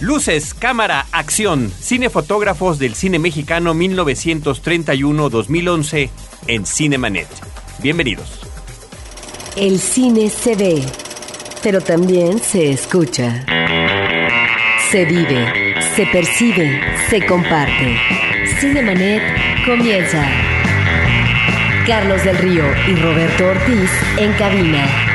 Luces, cámara, acción. Cinefotógrafos del cine mexicano 1931-2011 en Cinemanet. Bienvenidos. El cine se ve, pero también se escucha. Se vive, se percibe, se comparte. Cinemanet comienza. Carlos del Río y Roberto Ortiz en cabina.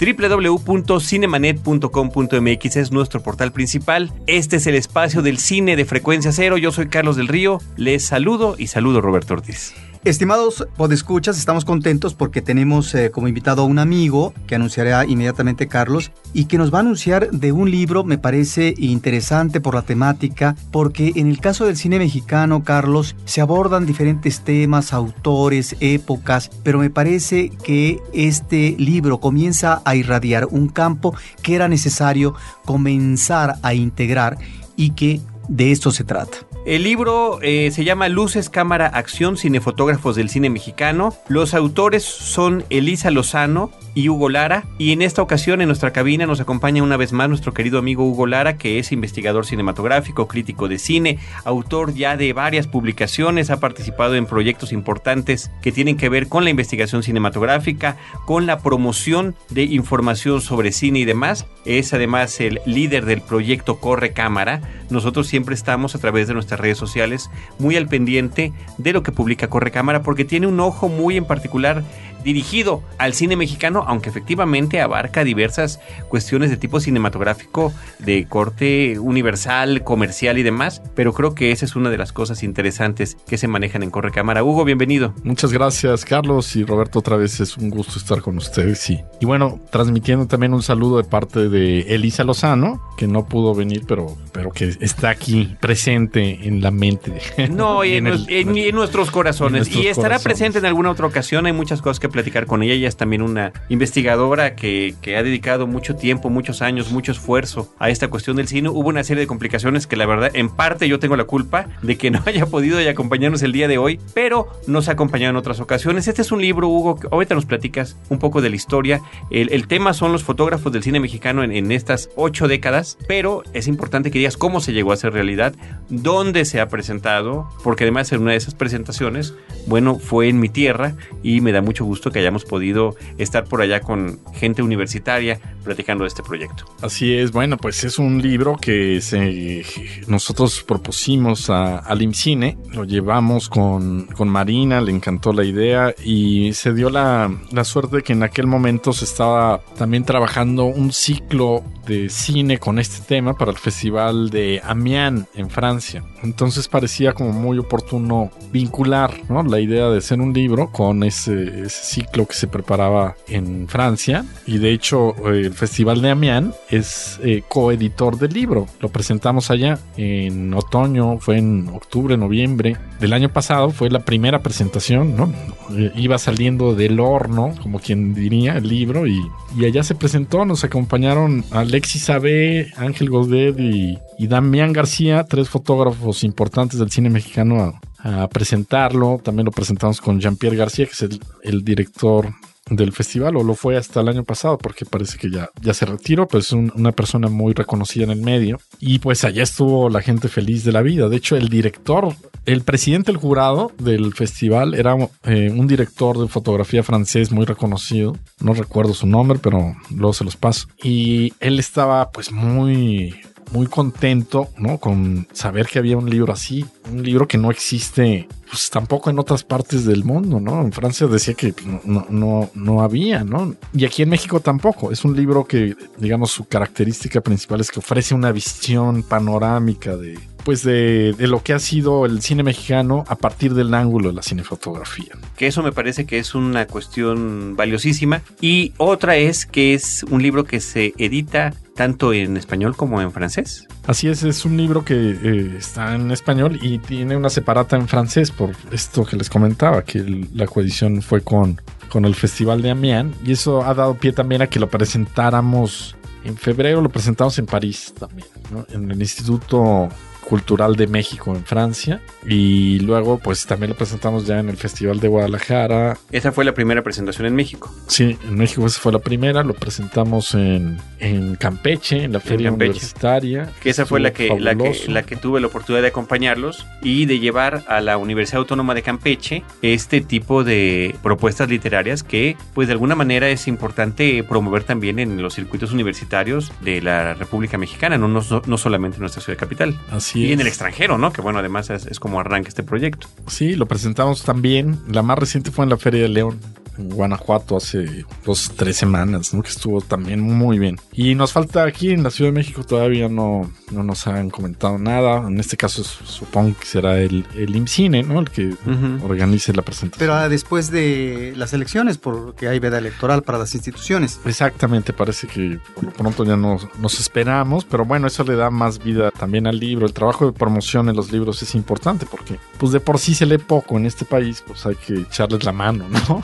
www.cinemanet.com.mx es nuestro portal principal. Este es el espacio del cine de frecuencia cero. Yo soy Carlos del Río. Les saludo y saludo Roberto Ortiz. Estimados podescuchas, estamos contentos porque tenemos eh, como invitado a un amigo que anunciará inmediatamente Carlos y que nos va a anunciar de un libro, me parece interesante por la temática, porque en el caso del cine mexicano, Carlos, se abordan diferentes temas, autores, épocas, pero me parece que este libro comienza a irradiar un campo que era necesario comenzar a integrar y que de esto se trata. El libro eh, se llama Luces, Cámara, Acción, Cinefotógrafos del Cine Mexicano. Los autores son Elisa Lozano y Hugo Lara. Y en esta ocasión en nuestra cabina nos acompaña una vez más nuestro querido amigo Hugo Lara, que es investigador cinematográfico, crítico de cine, autor ya de varias publicaciones, ha participado en proyectos importantes que tienen que ver con la investigación cinematográfica, con la promoción de información sobre cine y demás. Es además el líder del proyecto Corre Cámara. Nosotros siempre estamos a través de nuestras redes sociales muy al pendiente de lo que publica Corre Cámara porque tiene un ojo muy en particular dirigido al cine mexicano, aunque efectivamente abarca diversas cuestiones de tipo cinematográfico, de corte universal, comercial y demás, pero creo que esa es una de las cosas interesantes que se manejan en Correcámara. Hugo, bienvenido. Muchas gracias, Carlos y Roberto, otra vez es un gusto estar con ustedes. Y, y bueno, transmitiendo también un saludo de parte de Elisa Lozano, que no pudo venir, pero, pero que está aquí presente en la mente. No, y en, nuestros corazones. y estará presente en alguna otra ocasión. Hay muchas cosas que platicar con ella. Ella es también una investigadora que, que, ha dedicado mucho tiempo, muchos años, mucho esfuerzo a esta cuestión del cine. Hubo una serie de complicaciones que la verdad, en parte yo tengo la culpa de que no haya podido acompañarnos el día de hoy, pero nos ha acompañado en otras ocasiones. Este es un libro, Hugo, que ahorita nos platicas un poco de la historia. El, el tema son los fotógrafos del cine mexicano en, en estas ocho décadas, pero es importante que digas cómo se llegó a hacer realidad, dónde se ha presentado, porque además en una de esas presentaciones, bueno, fue en mi tierra y me da mucho gusto que hayamos podido estar por allá con gente universitaria platicando de este proyecto. Así es, bueno, pues es un libro que se, nosotros propusimos a, al IMCINE, lo llevamos con, con, Marina, le encantó la idea y se dio la, la suerte que en aquel momento se estaba también trabajando un ciclo de cine con este tema para el Festival de Amiens en Francia. Entonces parecía como muy oportuno vincular ¿no? la idea de hacer un libro con ese, ese ciclo que se preparaba en Francia y de hecho eh, el Festival de Amiens es eh, coeditor del libro. Lo presentamos allá en otoño, fue en octubre, noviembre del año pasado, fue la primera presentación, ¿no? Eh, iba saliendo del horno, como quien diría, el libro y, y allá se presentó, nos acompañaron Alexis Abe, Ángel Godet y, y Damián García, tres fotógrafos importantes del cine mexicano a presentarlo. También lo presentamos con Jean-Pierre García, que es el, director del festival, o lo fue hasta el año pasado, porque parece que ya, ya se retiró, pues es un, una persona muy reconocida en el medio. Y pues allá estuvo la gente feliz de la vida. De hecho, el director, el presidente del jurado del festival era eh, un director de fotografía francés muy reconocido. No recuerdo su nombre, pero luego se los paso. Y él estaba pues muy muy contento, ¿no? Con saber que había un libro así, un libro que no existe, pues tampoco en otras partes del mundo, ¿no? En Francia decía que no, no, no había, ¿no? Y aquí en México tampoco. Es un libro que, digamos, su característica principal es que ofrece una visión panorámica de, pues de, de, lo que ha sido el cine mexicano a partir del ángulo de la cinefotografía. Que eso me parece que es una cuestión valiosísima. Y otra es que es un libro que se edita tanto en español como en francés. Así es, es un libro que eh, está en español y tiene una separata en francés por esto que les comentaba, que el, la coedición fue con, con el Festival de Amiens y eso ha dado pie también a que lo presentáramos en febrero, lo presentamos en París también, ¿no? en el Instituto Cultural de México en Francia. Y luego, pues también lo presentamos ya en el Festival de Guadalajara. Esa fue la primera presentación en México. Sí, en México esa fue la primera. Lo presentamos en, en Campeche, en la Feria Universitaria. Que esa fue la que, la que, la, que, tuve la oportunidad de acompañarlos y de llevar a la Universidad Autónoma de Campeche este tipo de propuestas literarias que, pues de alguna manera es importante promover también en los circuitos universitarios de la República Mexicana, no, no, no solamente en nuestra ciudad capital. Así y en el extranjero, ¿no? Que bueno, además es, es como arranca este proyecto. Sí, lo presentamos también. La más reciente fue en la Feria de León Guanajuato hace dos, tres semanas, ¿no? Que estuvo también muy bien. Y nos falta aquí en la Ciudad de México todavía no, no nos han comentado nada. En este caso supongo que será el, el IMCINE, ¿no? El que organice la presentación. Pero después de las elecciones, porque hay veda electoral para las instituciones. Exactamente, parece que por lo pronto ya nos, nos esperamos, pero bueno, eso le da más vida también al libro. El trabajo de promoción en los libros es importante porque pues de por sí se lee poco en este país, pues hay que echarles la mano, ¿no?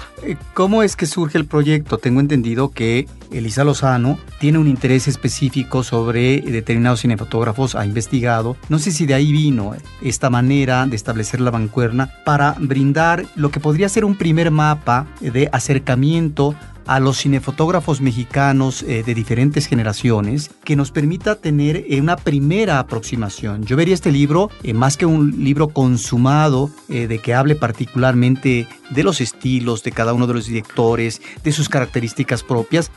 ¿Cómo es que surge el proyecto? Tengo entendido que Elisa Lozano tiene un interés específico sobre determinados cinefotógrafos, ha investigado. No sé si de ahí vino esta manera de establecer la bancuerna para brindar lo que podría ser un primer mapa de acercamiento a los cinefotógrafos mexicanos eh, de diferentes generaciones que nos permita tener eh, una primera aproximación. Yo vería este libro eh, más que un libro consumado de que hable particularmente de los estilos de cada uno de los directores, de sus características propias,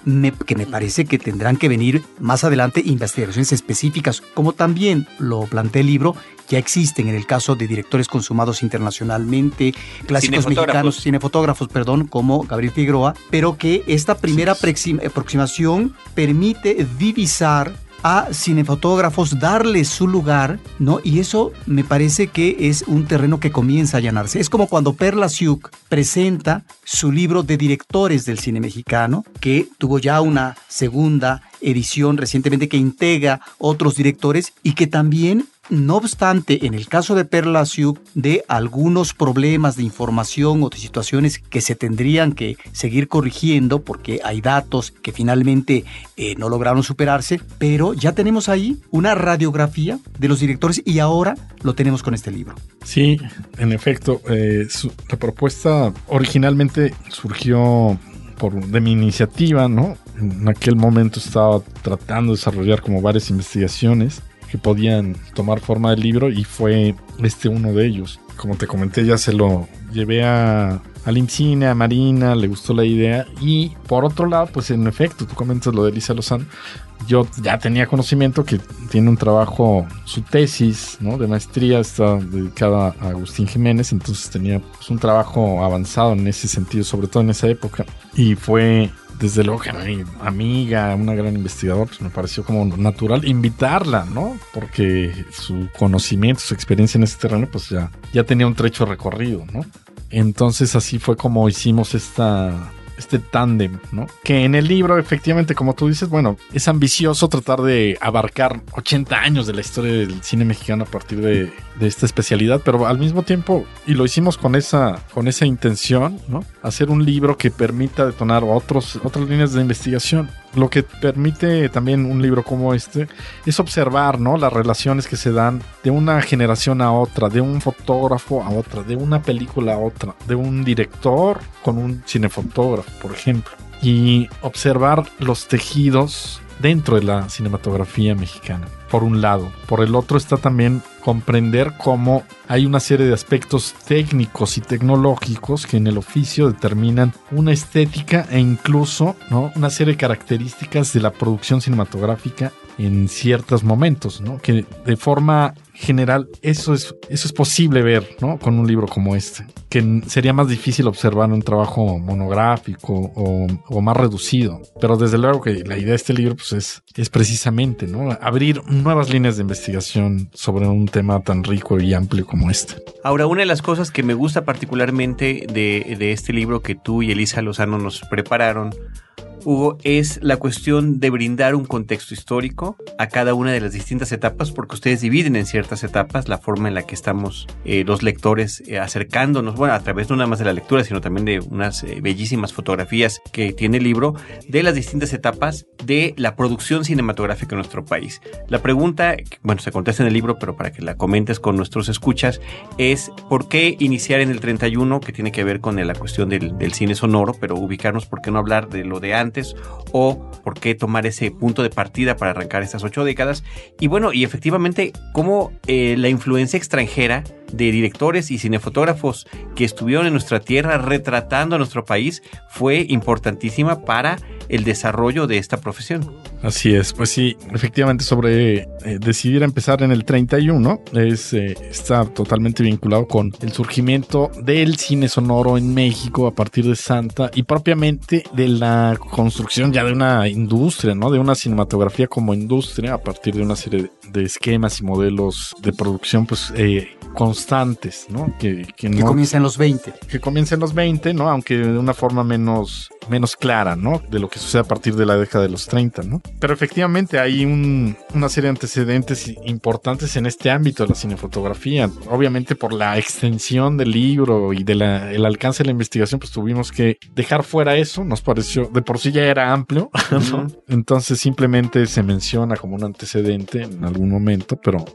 que me parece que tendrán que venir más adelante investigaciones específicas, como también lo plantea el libro, ya existen en el caso de directores consumados internacionalmente, clásicos mexicanos, cinefotógrafos, perdón, como Gabriel Figueroa, pero que esta primera aproximación permite divisar a cinefotógrafos, darles su lugar, ¿no? Y eso me parece que es un terreno que comienza a allanarse. Es como cuando Perla Siuk presenta su libro de directores del cine mexicano, que tuvo ya una segunda edición recientemente que integra otros directores y que también no obstante, en el caso de Perla Siuk, de algunos problemas de información o de situaciones que se tendrían que seguir corrigiendo porque hay datos que finalmente eh, no lograron superarse, pero ya tenemos ahí una radiografía de los directores y ahora lo tenemos con este libro. Sí, en efecto, eh, la propuesta originalmente surgió por, de mi iniciativa, ¿no? En aquel momento estaba tratando de desarrollar como varias investigaciones que podían tomar forma del libro y fue este uno de ellos. Como te comenté, ya se lo llevé a, IMCINE, a Marina, le gustó la idea y por otro lado, pues en efecto, tú comentas lo de Elisa Lozano, yo ya tenía conocimiento que tiene un trabajo, su tesis ¿no? de maestría está dedicada a Agustín Jiménez, entonces tenía pues, un trabajo avanzado en ese sentido, sobre todo en esa época. Y fue desde luego que mi amiga, una gran investigadora, pues me pareció como natural invitarla, ¿no? Porque su conocimiento, su experiencia en ese terreno, pues ya, ya tenía un trecho recorrido, ¿no? Entonces así fue como hicimos esta este tándem, ¿no? Que en el libro, efectivamente, como tú dices, bueno, es ambicioso tratar de abarcar 80 años de la historia del cine mexicano a partir de, de esta especialidad, pero al mismo tiempo, y lo hicimos con esa, con esa intención, ¿no? Hacer un libro que permita detonar otros, otras líneas de investigación. Lo que permite también un libro como este es observar ¿no? las relaciones que se dan de una generación a otra, de un fotógrafo a otra, de una película a otra, de un director con un cinefotógrafo, por ejemplo. Y observar los tejidos dentro de la cinematografía mexicana, por un lado. Por el otro está también comprender cómo hay una serie de aspectos técnicos y tecnológicos que en el oficio determinan una estética e incluso ¿no? una serie de características de la producción cinematográfica en ciertos momentos, ¿no? que de forma general eso es, eso es posible ver ¿no? con un libro como este, que sería más difícil observar un trabajo monográfico o, más reducido. Pero desde luego que la idea de este libro pues, es, es precisamente ¿no? abrir nuevas líneas de investigación sobre un tema tan rico y amplio como este. Ahora, una de las cosas que me gusta particularmente de, de este libro que tú y Elisa Lozano nos prepararon Hugo, es la cuestión de brindar un contexto histórico a cada una de las distintas etapas, porque ustedes dividen en ciertas etapas la forma en la que estamos eh, los lectores eh, acercándonos, bueno, a través no nada más de la lectura, sino también de unas eh, bellísimas fotografías que tiene el libro, de las distintas etapas de la producción cinematográfica en nuestro país. La pregunta, bueno, se contesta en el libro, pero para que la comentes con nuestros escuchas, es ¿por qué iniciar en el 31, que tiene que ver con la cuestión del, del cine sonoro, pero ubicarnos, ¿por qué no hablar de lo de antes? O por qué tomar ese punto de partida para arrancar estas ocho décadas. Y bueno, y efectivamente, cómo eh, la influencia extranjera de directores y cinefotógrafos que estuvieron en nuestra tierra retratando a nuestro país fue importantísima para el desarrollo de esta profesión. Así es, pues sí, efectivamente sobre eh, decidir empezar en el 31 es, eh, está totalmente vinculado con el surgimiento del cine sonoro en México a partir de Santa y propiamente de la construcción ya de una industria, ¿no? De una cinematografía como industria a partir de una serie de esquemas y modelos de producción pues eh, constantes, ¿no? Que, que, no, comienza en los 20. Que comienza en los 20, ¿no? Aunque de una forma menos, menos clara, ¿no? De lo que sucede a partir de la década de los 30, ¿no? Pero efectivamente hay un, una serie de antecedentes importantes en este ámbito de la cinefotografía. Obviamente por la extensión del libro y del el alcance de la investigación, pues tuvimos que dejar fuera eso. Nos pareció, de por sí ya era amplio, ¿no? Entonces simplemente se menciona como un antecedente en algún momento, pero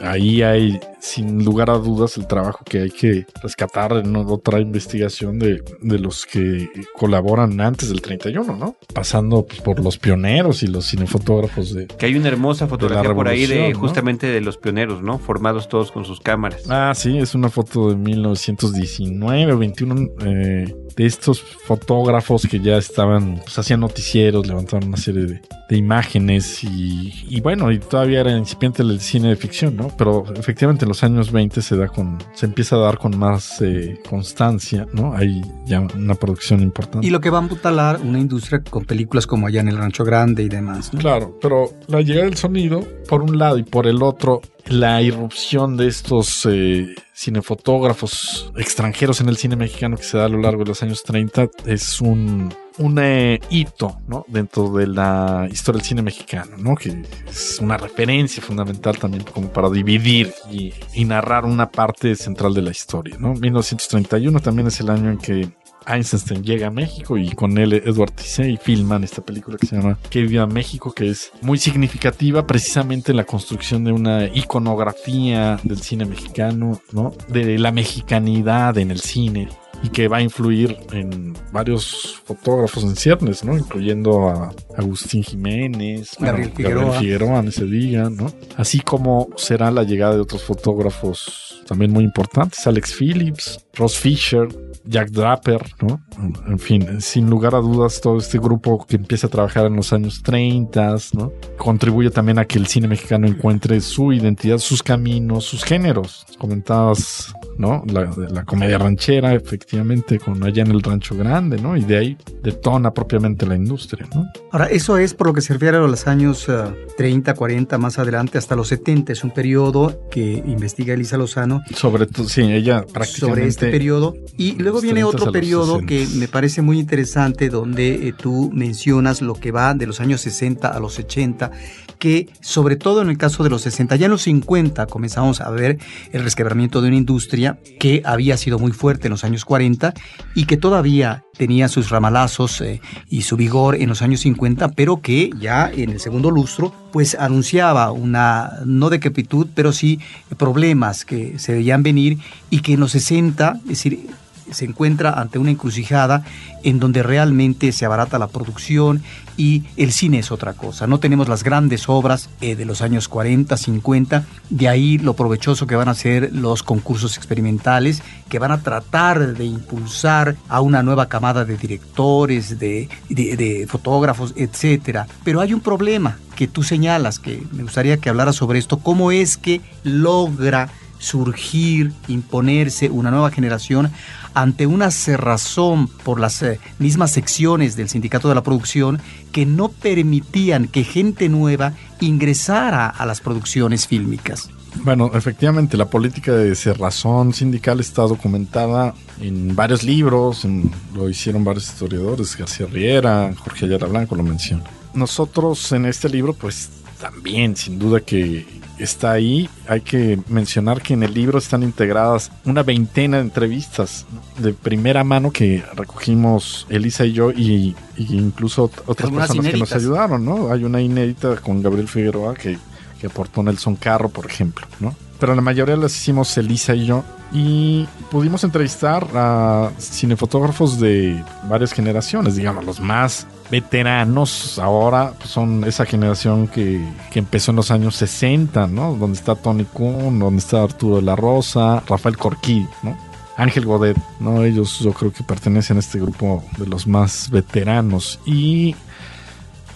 ahí hay sin lugar a dudas el trabajo que hay que rescatar en otra investigación de, de los que colaboran antes del 31, ¿no? Pasando pues, por los pioneros y los cinefotógrafos de... Que hay una hermosa fotografía por ahí de justamente de los pioneros, ¿no? Formados todos con sus cámaras. Ah, sí, es una foto de 1919 o 21 eh, de estos fotógrafos que ya estaban, pues hacían noticieros, levantaban una serie de, de imágenes y, y, bueno, y todavía era incipiente el cine de ficción, ¿no? Pero efectivamente en los años 20 se da con, se empieza a dar con más eh, constancia, ¿no? Hay ya una producción importante. Y lo que va a amputalar una industria con películas como allá en el Rancho Grande y demás, ¿no? Claro, pero la llegada del sonido, por un lado y por el otro, la irrupción de estos eh, cinefotógrafos extranjeros en el cine mexicano que se da a lo largo de los años 30 es un, un eh, hito ¿no? dentro de la historia del cine mexicano, ¿no? que es una referencia fundamental también como para dividir y, narrar una parte central de la historia. ¿no? 1931 también es el año en que Einstein llega a México y con él Edward y filman esta película que se llama Que viva México, que es muy significativa precisamente en la construcción de una iconografía del cine mexicano, ¿no? De la mexicanidad en el cine y que va a influir en varios fotógrafos en ciernes, ¿no? Incluyendo a Agustín Jiménez, Gabriel, Figueroa. Gabriel Figueroa, ni se diga, ¿no? Así como será la llegada de otros fotógrafos también muy importantes, Alex Phillips, Ross Fisher, Jack Draper, ¿no? En fin, sin lugar a dudas, todo este grupo que empieza a trabajar en los años 30, ¿no? Contribuye también a que el cine mexicano encuentre su identidad, sus caminos, sus géneros. Comentabas, ¿no? La, la comedia ranchera, efectivamente, con allá en el Rancho Grande, ¿no? Y de ahí detona propiamente la industria, ¿no? Ahora, eso es por lo que se refiere a los años uh, 30, 40, más adelante, hasta los 70. Es un periodo que investiga Elisa Lozano. Sobre todo, sí, ella prácticamente... Sobre este periodo. Y luego viene otro periodo que me parece muy interesante, donde eh, tú mencionas lo que va de los años 60 a los 80, que sobre todo en el caso de los 60, ya en los 50 comenzamos a ver el resquebramiento de una industria que había sido muy fuerte en los años 40 y que todavía tenía sus ramalazos eh, y su vigor en los años 50, pero que ya en el segundo lustro pues anunciaba una no decrepitud, pero sí problemas que se veían venir y que en los 60, es decir, se encuentra ante una encrucijada en donde realmente se abarata la producción y el cine es otra cosa. No tenemos las grandes obras eh, de los años 40, 50, de ahí lo provechoso que van a ser los concursos experimentales, que van a tratar de impulsar a una nueva camada de directores, de, de, fotógrafos, etc. Pero hay un problema que tú señalas, que me gustaría que hablara sobre esto, cómo es que logra surgir, imponerse una nueva generación ante una cerrazón por las eh, mismas secciones del sindicato de la producción que no permitían que gente nueva ingresara a las producciones fílmicas. Bueno, efectivamente, la política de cerrazón sindical está documentada en varios libros, lo hicieron varios historiadores, García Riera, Jorge Ayala Blanco lo menciona. Nosotros en este libro, pues también, sin duda que está ahí. Hay que mencionar que en el libro están integradas una veintena de entrevistas de primera mano que recogimos Elisa y yo y, incluso otras personas que nos ayudaron, ¿no? Hay una inédita con Gabriel Figueroa que, que aportó Nelson Carro, por ejemplo, ¿no? Pero la mayoría las hicimos Elisa y yo y pudimos entrevistar a cinefotógrafos de varias generaciones, digamos, los más veteranos ahora pues, son esa generación que, que, empezó en los años 60, ¿no? Donde está Tony Kuhn, donde está Arturo de la Rosa, Rafael Corquí, ¿no? Ángel Godet, ¿no? Ellos yo creo que pertenecen a este grupo de los más veteranos. Y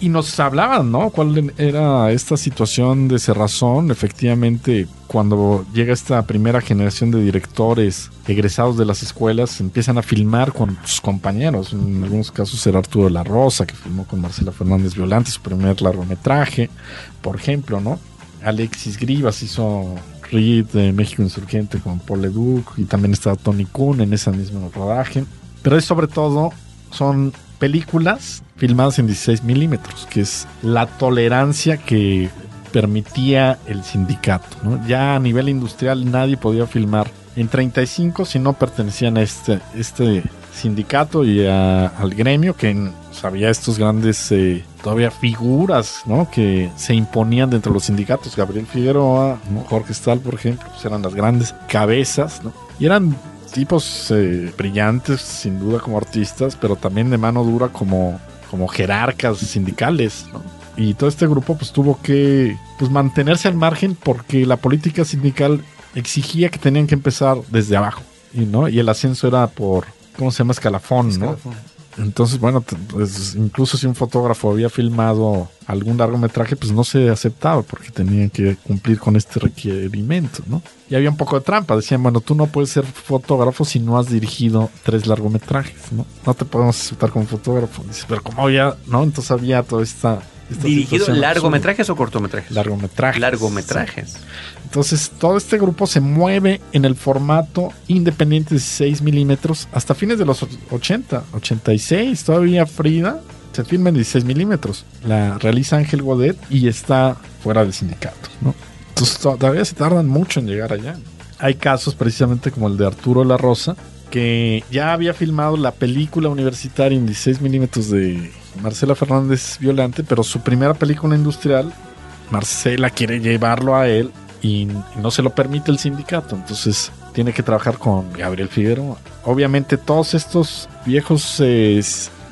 y nos hablaban, ¿no? ¿Cuál era esta situación de cerrazón? Efectivamente, cuando llega esta primera generación de directores egresados de las escuelas, empiezan a filmar con sus compañeros. En algunos casos era Arturo la Rosa, que filmó con Marcela Fernández Violante su primer largometraje, por ejemplo, ¿no? Alexis Grivas hizo Reed de México Insurgente con Paul Leduc y también estaba Tony Kuhn en ese mismo rodaje. Pero es sobre todo son películas filmadas en 16 milímetros, que es la tolerancia que permitía el sindicato. Ya a nivel industrial nadie podía filmar en 35 si no pertenecían a este, este sindicato y al gremio que había estos grandes eh, todavía figuras ¿no? que se imponían dentro de los sindicatos. Gabriel Figueroa, Jorge Stahl, por ejemplo, pues eran las grandes cabezas ¿no? y eran tipos eh, brillantes, sin duda, como artistas, pero también de mano dura como, como jerarcas sindicales, Y todo este grupo pues tuvo que pues, mantenerse al margen porque la política sindical exigía que tenían que empezar desde abajo, y, ¿no? Y el ascenso era por, ¿cómo se llama? Escalafón, Escalafón. ¿no? Entonces, bueno, pues incluso si un fotógrafo había filmado algún largometraje, pues no se aceptaba porque tenían que cumplir con este requerimiento, ¿no? Y había un poco de trampa. Decían, bueno, tú no puedes ser fotógrafo si no has dirigido tres largometrajes, ¿no? No te podemos aceptar como fotógrafo. Dice, pero como había, ¿no? Entonces había toda esta ¿Dirigido largometrajes o cortometrajes? Largometrajes. Largometrajes. Entonces, todo este grupo se mueve en el formato independiente de 6 milímetros hasta fines de los 80, 86. Todavía Frida se filma en 16 milímetros. La realiza Ángel Godet y está fuera del sindicato. ¿no? Entonces, todavía se tardan mucho en llegar allá. Hay casos precisamente como el de Arturo La Rosa, que ya había filmado la película universitaria en 16 milímetros de Marcela Fernández Violante, pero su primera película industrial, Marcela quiere llevarlo a él y no se lo permite el sindicato, entonces tiene que trabajar con Gabriel Figueroa. Obviamente todos estos viejos eh,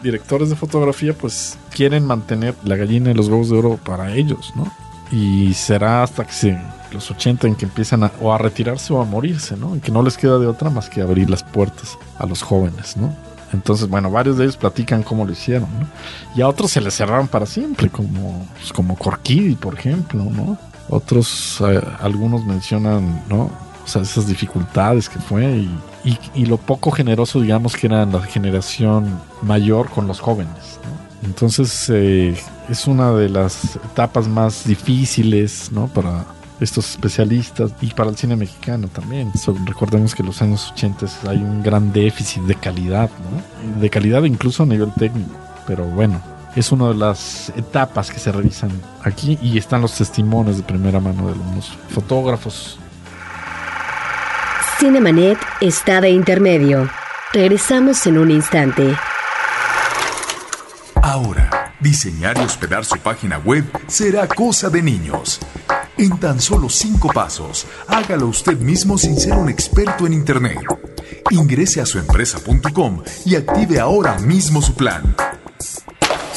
directores de fotografía pues quieren mantener la gallina y los huevos de oro para ellos, ¿no? Y será hasta que se los 80 en que empiezan a, o a retirarse o a morirse, ¿no? En que no les queda de otra más que abrir las puertas a los jóvenes, ¿no? Entonces, bueno, varios de ellos platican cómo lo hicieron, ¿no? Y a otros se les cerraron para siempre, como, pues, como Corkidi, por ejemplo, ¿no? Otros, eh, algunos mencionan, ¿no? Esas dificultades que fue y, y, lo poco generoso, digamos, que era la generación mayor con los jóvenes, ¿no? Entonces, eh, es una de las etapas más difíciles, ¿no? Para, estos especialistas y para el cine mexicano también. recordemos que en los años 80 hay un gran déficit de calidad, ¿no? De calidad incluso a nivel técnico. Pero bueno, es una de las etapas que se revisan aquí y están los testimonios de primera mano de los fotógrafos. Cinemanet está de intermedio. Regresamos en un instante. Ahora, diseñar y hospedar su página web será cosa de niños. En tan solo cinco pasos, hágalo usted mismo sin ser un experto en Internet. Ingrese a suempresa.com y active ahora mismo su plan.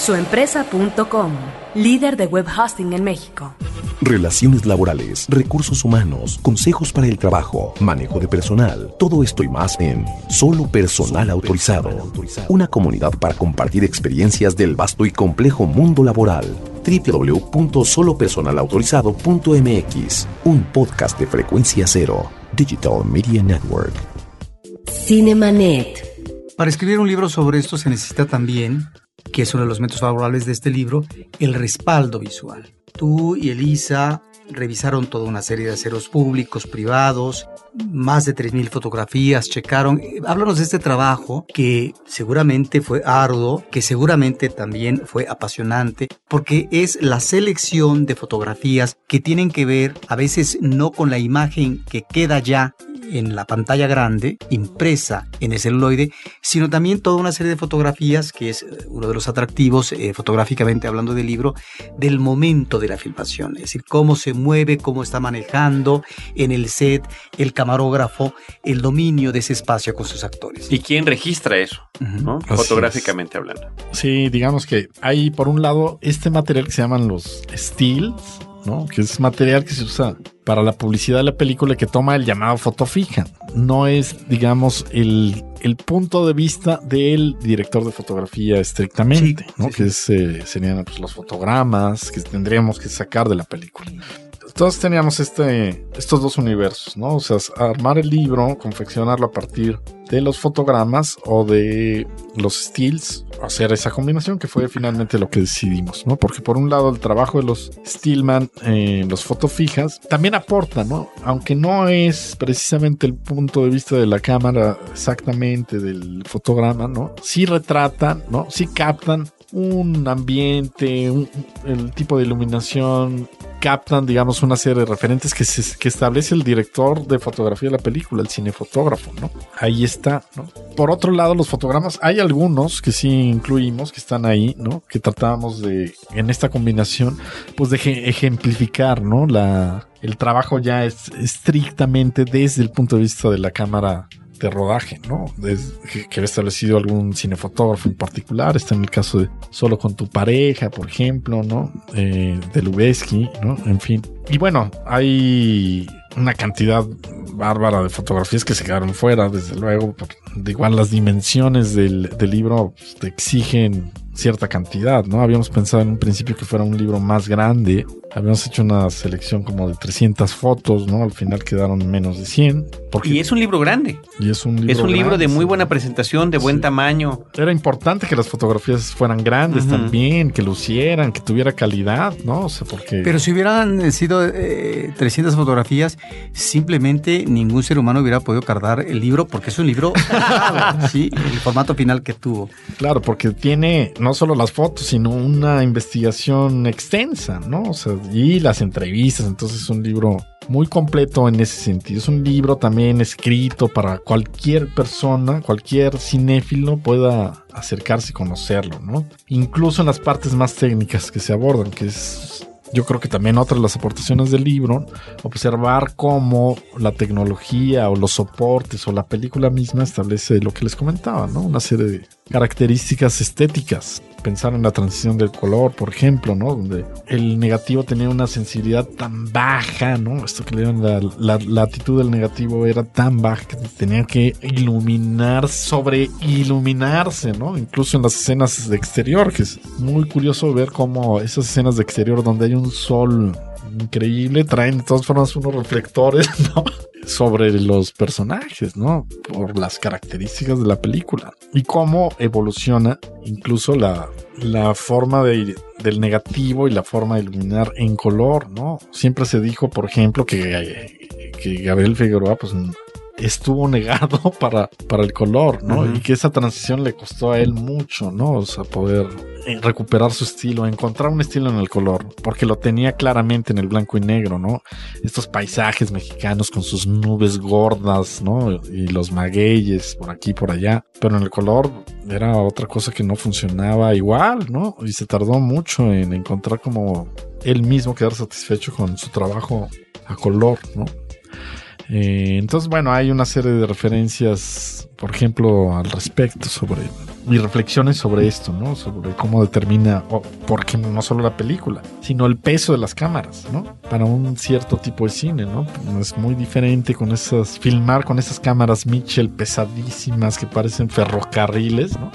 Suempresa.com, líder de web hosting en México. Relaciones laborales, recursos humanos, consejos para el trabajo, manejo de personal, todo esto y más en Solo Personal Autorizado. Una comunidad para compartir experiencias del vasto y complejo mundo laboral www.solopersonalautorizado.mx, un podcast de frecuencia cero, Digital Media Network. Cinemanet. Para escribir un libro sobre esto se necesita también, que es uno de los métodos favorables de este libro, el respaldo visual. Tú y Elisa revisaron toda una serie de aceros públicos, privados, más de 3.000 fotografías, checaron. Háblanos de este trabajo que seguramente fue arduo, que seguramente también fue apasionante, porque es la selección de fotografías que tienen que ver a veces no con la imagen que queda ya en la pantalla grande, impresa en el celuloide, sino también toda una serie de fotografías, que es eh, uno de los atractivos, eh, fotográficamente hablando del libro, del momento de la filmación, es decir, cómo se mueve, cómo está manejando en el set, el camarógrafo, el dominio de ese espacio con sus actores. ¿Y quién registra eso? ¿no? Fotográficamente hablando. Sí, digamos que hay por un lado este material que se llaman los stills, ¿no? Que es material que se usa para la publicidad de la película que toma el llamado foto fija. No es, digamos, el, el punto de vista del director de fotografía estrictamente, ¿no? que Es, eh, serían pues, los fotogramas que tendríamos que sacar de la película todos teníamos este, estos dos universos, ¿no? O sea, armar el libro, confeccionarlo a partir de los fotogramas o de los stills, hacer esa combinación que fue finalmente lo que decidimos, ¿no? Porque por un lado el trabajo de los Stillman, eh, los fotofijas, también aporta, ¿no? Aunque no es precisamente el punto de vista de la cámara exactamente del fotograma, ¿no? Sí retratan, ¿no? Sí captan un ambiente, el tipo de iluminación, captan, digamos, una serie de referentes que, que establece el director de fotografía de la película, el cinefotógrafo, ¿no? Ahí está, ¿no? Por otro lado, los fotogramas, hay algunos que sí incluimos, que están ahí, ¿no? Que tratábamos de, en esta combinación, pues de ejemplificar, ¿no? La, el trabajo ya es estrictamente desde el punto de vista de la cámara de rodaje, ¿no? que, que, establecido algún cinefotógrafo en particular. Está en el caso de Solo con tu pareja, por ejemplo, ¿no? Eh, de ¿no? En fin. Y bueno, hay una cantidad bárbara de fotografías que se quedaron fuera, desde luego. De igual las dimensiones del, del libro pues, te exigen cierta cantidad, ¿no? Habíamos pensado en un principio que fuera un libro más grande. Habíamos hecho una selección como de 300 fotos, ¿no? Al final quedaron menos de 100. Y es un libro grande. Y es un libro Es un libro de muy buena presentación, de buen tamaño. Era importante que las fotografías fueran grandes también, que lucieran, que tuviera calidad, ¿no? O sea, porque... Pero si hubieran sido 300 eh, fotografías, simplemente ningún ser humano hubiera podido cargar el libro porque es un libro, ¿sí? El formato final que tuvo. Claro, porque tiene no solo las fotos, sino una investigación extensa, ¿no? O sea, y las entrevistas, entonces es un libro muy completo en ese sentido. Es un libro también escrito para cualquier persona, cualquier cinéfilo pueda acercarse y conocerlo, ¿no? Incluso en las partes más técnicas que se abordan, que es yo creo que también otra de las aportaciones del libro, observar cómo la tecnología o los soportes o la película misma establece lo que les comentaba, ¿no? Una serie de características estéticas pensar en la transición del color, por ejemplo, ¿no? Donde el negativo tenía una sensibilidad tan baja, ¿no? Esto que le dieron la, la, actitud del negativo era tan baja que tenía que iluminar, sobre iluminarse, ¿no? Incluso en las escenas de exterior, que es muy curioso ver cómo esas escenas de exterior donde hay un sol increíble traen de todas formas unos reflectores, ¿no? sobre los personajes, ¿no? Por las características de la película y cómo evoluciona incluso la, la forma de, del negativo y la forma de iluminar en color, ¿no? Siempre se dijo, por ejemplo, que, que Gabriel Figueroa, pues estuvo negado para, para el color, ¿no? Y que esa transición le costó a él mucho, ¿no? O sea, poder eh, recuperar su estilo, encontrar un estilo en el color, porque lo tenía claramente en el blanco y negro, ¿no? Estos paisajes mexicanos con sus nubes gordas, ¿no? Y los magueyes por aquí, por allá, pero en el color era otra cosa que no funcionaba igual, ¿no? Y se tardó mucho en encontrar como él mismo quedar satisfecho con su trabajo a color, ¿no? Eh, entonces, bueno, hay una serie de referencias, por ejemplo, al respecto sobre y reflexiones sobre esto, ¿no? Sobre cómo determina, o por ejemplo, no solo la película, sino el peso de las cámaras, ¿no? Para un cierto tipo de cine, ¿no? Es muy diferente con esas, filmar con esas cámaras Mitchell pesadísimas que parecen ferrocarriles, ¿no?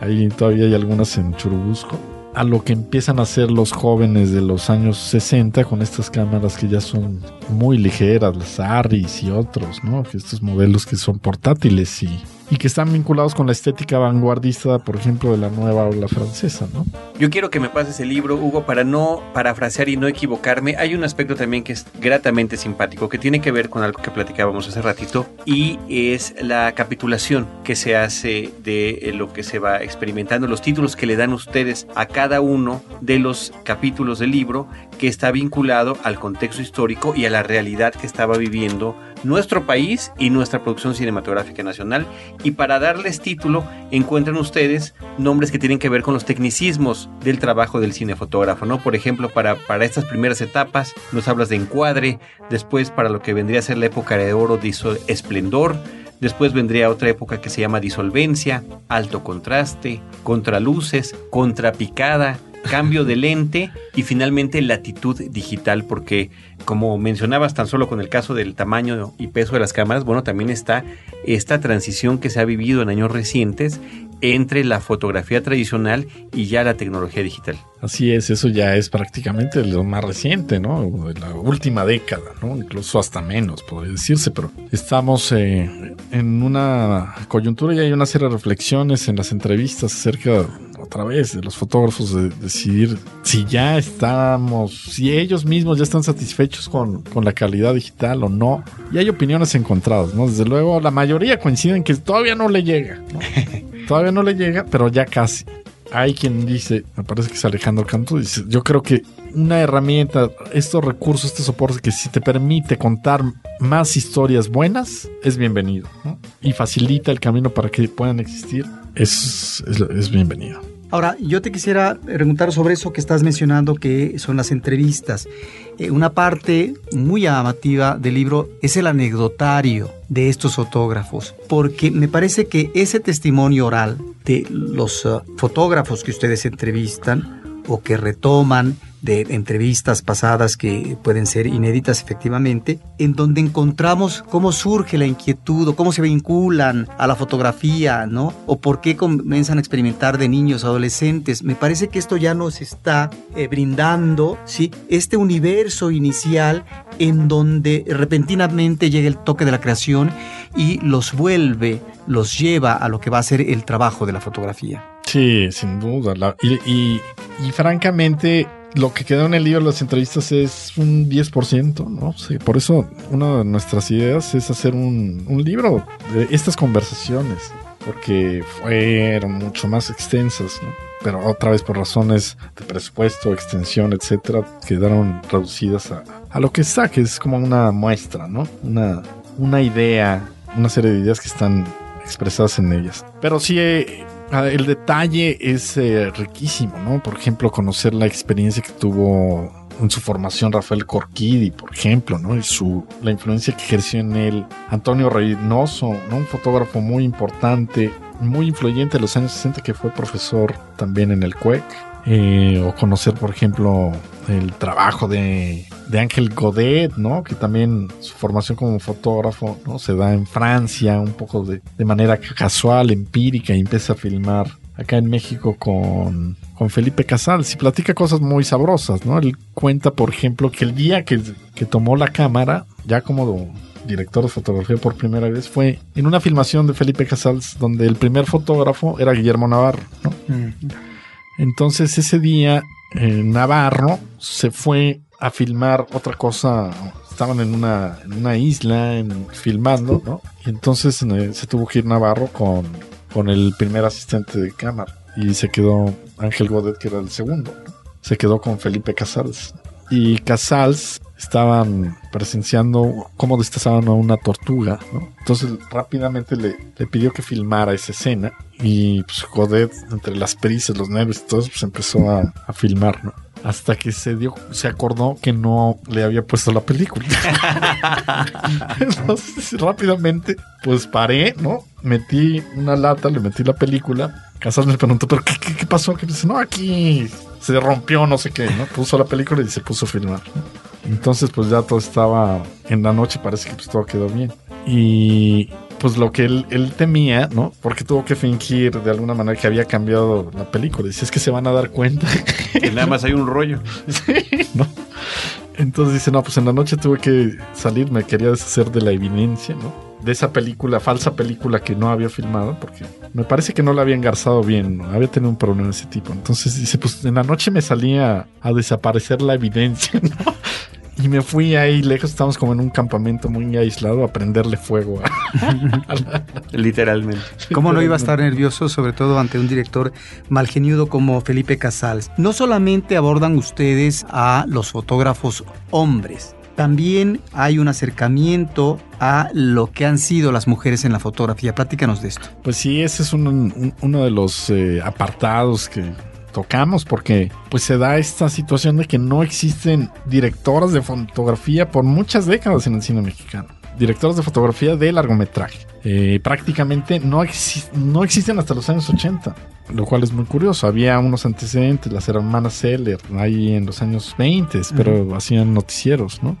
Ahí todavía hay algunas en Churubusco a lo que empiezan a hacer los jóvenes de los años 60 con estas cámaras que ya son muy ligeras, las Arris y otros, ¿no? Que estos modelos que son portátiles y y que están vinculados con la estética vanguardista, por ejemplo, de la nueva ola francesa, ¿no? Yo quiero que me pases el libro, Hugo, para no parafrasear y no equivocarme. Hay un aspecto también que es gratamente simpático, que tiene que ver con algo que platicábamos hace ratito, y es la capitulación que se hace de lo que se va experimentando, los títulos que le dan ustedes a cada uno de los capítulos del libro, que está vinculado al contexto histórico y a la realidad que estaba viviendo nuestro país y nuestra producción cinematográfica nacional. Y para darles título, encuentran ustedes nombres que tienen que ver con los tecnicismos del trabajo del cinefotógrafo, ¿no? Por ejemplo, para, para estas primeras etapas nos hablas de encuadre, después para lo que vendría a ser la época de oro de esplendor, Después vendría otra época que se llama disolvencia, alto contraste, contraluces, contrapicada, cambio de lente y finalmente latitud digital, porque como mencionabas tan solo con el caso del tamaño y peso de las cámaras, bueno, también está esta transición que se ha vivido en años recientes entre la fotografía tradicional y ya la tecnología digital. Así es, eso ya es prácticamente lo más reciente, ¿no? La última década, ¿no? Incluso hasta menos, podría decirse, pero estamos eh, en una coyuntura y hay una serie de reflexiones en las entrevistas acerca otra vez de los fotógrafos de decidir si ya estamos, si ellos mismos ya están satisfechos con, con la calidad digital o no. Y hay opiniones encontradas, ¿no? Desde luego la mayoría coinciden que todavía no le llega, ¿no? todavía no le llega, pero ya casi. Hay quien dice, me parece que es Alejandro Canto, dice, yo creo que una herramienta, estos recursos, este soporte que si te permite contar más historias buenas, es bienvenido. ¿no? Y facilita el camino para que puedan existir, es, es, es bienvenido. Ahora, yo te quisiera preguntar sobre eso que estás mencionando, que son las entrevistas. Eh, una parte muy llamativa del libro es el anecdotario de estos fotógrafos, porque me parece que ese testimonio oral de los uh, fotógrafos que ustedes entrevistan o que retoman de entrevistas pasadas que pueden ser inéditas efectivamente, en donde encontramos cómo surge la inquietud o cómo se vinculan a la fotografía, ¿no? O por qué comienzan a experimentar de niños, adolescentes. Me parece que esto ya nos está eh, brindando, ¿sí? Este universo inicial en donde repentinamente llega el toque de la creación y los vuelve, los lleva a lo que va a ser el trabajo de la fotografía. Sí, sin duda. y, francamente, lo que quedó en el libro de las entrevistas es un 10%, ¿no? Sí, por eso una de nuestras ideas es hacer un, libro de estas conversaciones, porque fueron mucho más extensas, ¿no? Pero otra vez por razones de presupuesto, extensión, etcétera, quedaron reducidas a, a lo que está, que es como una muestra, ¿no? Una, una idea, una serie de ideas que están expresadas en ellas. Pero sí, eh, el detalle es eh, riquísimo, ¿no? Por ejemplo, conocer la experiencia que tuvo en su formación Rafael Corquidi, por ejemplo, ¿no? Y su, la influencia que ejerció en él Antonio Reynoso, ¿no? Un fotógrafo muy importante, muy influyente de los años 60 que fue profesor también en el CUEC. Eh, o conocer, por ejemplo, el trabajo de, de Ángel Godet, ¿no? Que también su formación como fotógrafo, ¿no? Se da en Francia, un poco de, de manera casual, empírica, y empieza a filmar acá en México con, con Felipe Casals y platica cosas muy sabrosas, ¿no? Él cuenta, por ejemplo, que el día que, que tomó la cámara, ya como director de fotografía por primera vez, fue en una filmación de Felipe Casals, donde el primer fotógrafo era Guillermo Navarro, ¿no? Mm. Entonces ese día eh, Navarro se fue a filmar otra cosa. Estaban en una, en una isla en, filmando, ¿no? Y entonces se tuvo que ir Navarro con, con el primer asistente de cámara. Y se quedó Ángel Godet, que era el segundo. Se quedó con Felipe Casals. Y Casals estaban presenciando cómo destazaban a una tortuga, ¿no? Entonces rápidamente le, le, pidió que filmara esa escena y pues Godet, entre las prisas, los nervios y todo pues empezó a, a filmar, ¿no? Hasta que se dio, se acordó que no le había puesto la película. Entonces, rápidamente, pues paré, ¿no? Metí una lata, le metí la película. Casas me preguntó, ¿pero qué, qué, qué pasó? Que dice, no, aquí se rompió, no sé qué, ¿no? Puso la película y se puso a filmar. Entonces, pues ya todo estaba en la noche, parece que pues todo quedó bien. Y pues lo que él, él, temía, ¿no? Porque tuvo que fingir de alguna manera que había cambiado la película. Dice, es que se van a dar cuenta. Que nada más hay un rollo. sí, ¿no? Entonces dice, no, pues en la noche tuve que salir, me quería deshacer de la evidencia, ¿no? de esa película, falsa película que no había filmado, porque me parece que no la había engarzado bien, ¿no? había tenido un problema de ese tipo. Entonces dice, pues en la noche me salía a desaparecer la evidencia, ¿no? Y me fui ahí lejos, estábamos como en un campamento muy aislado a prenderle fuego. Literalmente. ¿Cómo no iba a estar nervioso, sobre todo ante un director malgenido como Felipe Casals? No solamente abordan ustedes a los fotógrafos hombres, también hay un acercamiento a lo que han sido las mujeres en la fotografía. Platícanos de esto. Pues sí, ese es un- un- uno de los eh, apartados que tocamos porque pues se da esta situación de que no existen directoras de fotografía por muchas décadas en el cine mexicano. Directoras de fotografía de largometraje. Eh, prácticamente no, exi- no existen hasta los años 80, lo cual es muy curioso. Había unos antecedentes, las hermanas Seller, ahí en los años 20, pero hacían noticieros, ¿no?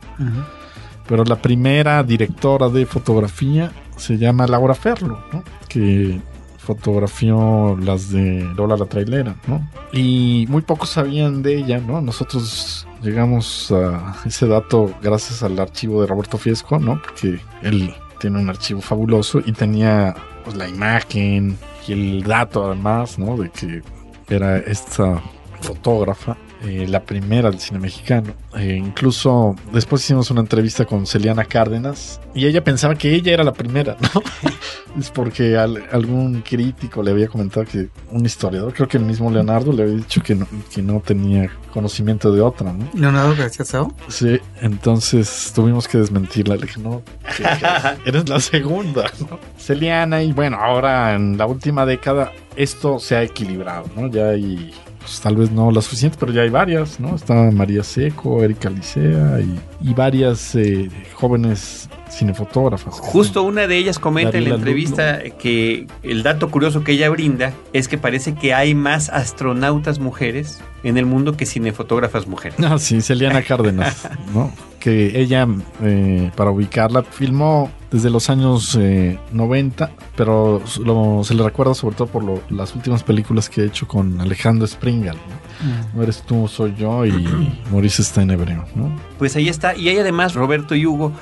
Pero la primera directora de fotografía se llama Laura Ferlo, ¿no? Que fotografió las de Lola la trailera, ¿no? Y muy pocos sabían de ella, ¿no? Nosotros llegamos a ese dato gracias al archivo de Roberto Fiesco, ¿no? Porque él tiene un archivo fabuloso y tenía pues, la imagen y el dato además, ¿no? De que era esta fotógrafa, eh, la primera del cine mexicano. Eh, incluso después hicimos una entrevista con Celiana Cárdenas y ella pensaba que ella era la primera, ¿no? es porque al- algún crítico le había comentado que un historiador, creo que el mismo Leonardo le había dicho que no, que no tenía conocimiento de otra, ¿no? Leonardo García Sao. Sí, entonces tuvimos que desmentirla. Le dije, no, que- que eres la segunda, ¿no? Celiana, y bueno, ahora en la última década esto se ha equilibrado, ¿no? Ya hay, pues tal vez no la suficiente, pero ya hay varias, ¿no? Está María Seco, Erika Licea y, y varias eh, jóvenes cinefotógrafas. Justo una de ellas comenta en la entrevista que el dato curioso que ella brinda es que parece que hay más astronautas mujeres en el mundo que cinefotógrafas mujeres. Ah, sí, Celiana Cárdenas, ¿no? Que ella, eh, para ubicarla, filmó desde los años eh, 90, pero lo- se le recuerda sobre todo por lo- las últimas películas que ha hecho con Alejandro Springal. ¿no? No eres tú, soy yo y Maurice está en hebreo, ¿no? Pues ahí está. Y hay además, Roberto y Hugo,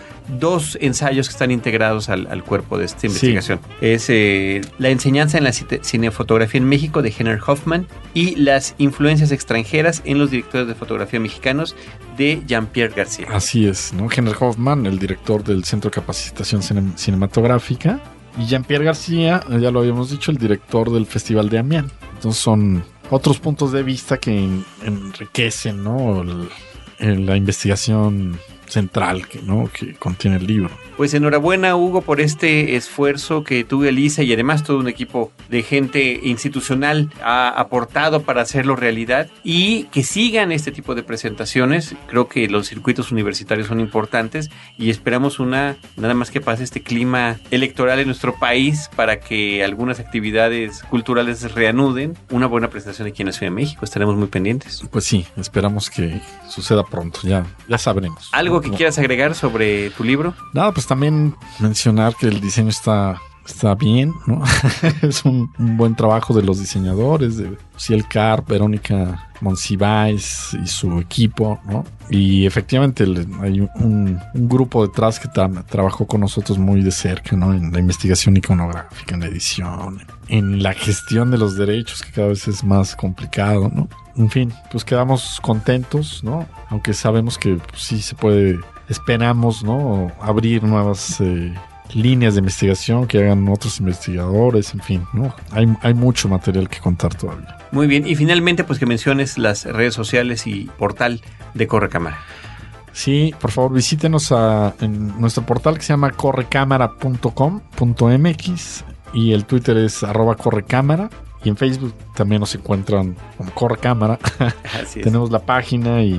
dos ensayos que están integrados al, al cuerpo de esta investigación. Es eh, La enseñanza en la cinefotografía en México de Henner Hoffman y Las influencias extranjeras en los directores de fotografía mexicanos de Jean-Pierre García. Así es, ¿no? Henry Hoffman, el director del Centro de Capacitación Cine- Cinematográfica, y Jean-Pierre García, ya lo habíamos dicho, el director del Festival de Amiens. Entonces son otros puntos de vista que en- enriquecen, la investigación central que contiene el libro. Pues enhorabuena Hugo por este esfuerzo que tú Elisa y además todo un equipo de gente institucional ha aportado para hacerlo realidad y que sigan este tipo de presentaciones. Creo que los circuitos universitarios son importantes y esperamos una, nada más que pase este clima electoral en nuestro país para que algunas actividades culturales reanuden. Una buena presentación aquí en la Ciudad de México, estaremos muy pendientes. Pues sí, esperamos que suceda pronto, ya, ya sabremos. ¿Algo que ¿no? quieras agregar sobre tu libro? Nada, pues también mencionar que el diseño está, está bien, ¿no? es un, un buen trabajo de los diseñadores, de Ciel Carp, Verónica Monsiváis y su equipo, ¿no? Y efectivamente hay un, un grupo detrás que tra- trabajó con nosotros muy de cerca, ¿no? En la investigación iconográfica, en la edición, en la gestión de los derechos, que cada vez es más complicado, ¿no? En fin, pues quedamos contentos, ¿no? Aunque sabemos que pues, sí se puede, esperamos, ¿no? Abrir nuevas eh, líneas de investigación que hagan otros investigadores, en fin, ¿no? Hay, hay mucho material que contar todavía. Muy bien, y finalmente pues que menciones las redes sociales y portal de Correcámara. Sí, por favor visítenos a, en nuestro portal que se llama correcámara.com.mx y el Twitter es arroba correcámara y en Facebook también nos encuentran como correcámara. Así es. Tenemos la página y,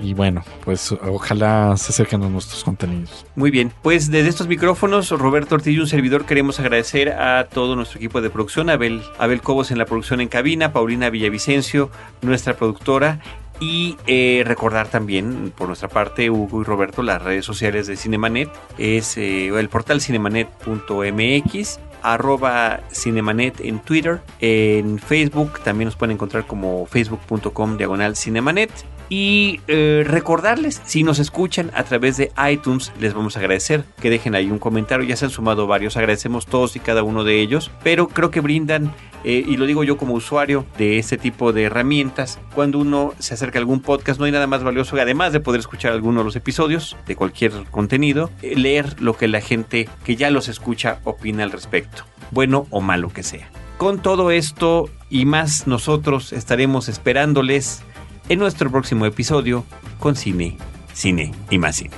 y bueno, pues ojalá se acerquen a nuestros contenidos. Muy bien, pues desde estos micrófonos, Roberto Ortiz y un servidor queremos agradecer a todo nuestro equipo de producción, Abel, Abel Cobos en la producción en cabina, Paulina Villavicencio, nuestra productora, y eh, recordar también, por nuestra parte, Hugo y Roberto, las redes sociales de Cinemanet, es eh, el portal cinemanet.mx, arroba Cinemanet en Twitter, en Facebook también nos pueden encontrar como facebook.com diagonal Cinemanet Y eh, recordarles, si nos escuchan a través de iTunes, les vamos a agradecer que dejen ahí un comentario. Ya se han sumado varios, agradecemos todos y cada uno de ellos, pero creo que brindan, eh, y lo digo yo como usuario de este tipo de herramientas, cuando uno se acerca a algún podcast, no hay nada más valioso, además de poder escuchar alguno de los episodios de cualquier contenido, eh, leer lo que la gente que ya los escucha opina al respecto, bueno o malo que sea. Con todo esto y más, nosotros estaremos esperándoles en nuestro próximo episodio con cine, cine y más cine.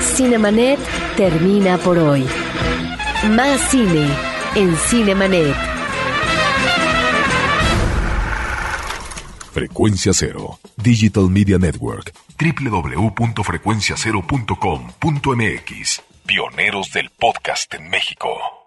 Cinemanet termina por hoy. Más cine en Cinemanet. Frecuencia Cero, Digital Media Network, www.frecuenciacero.com.mx. Pioneros del podcast en México.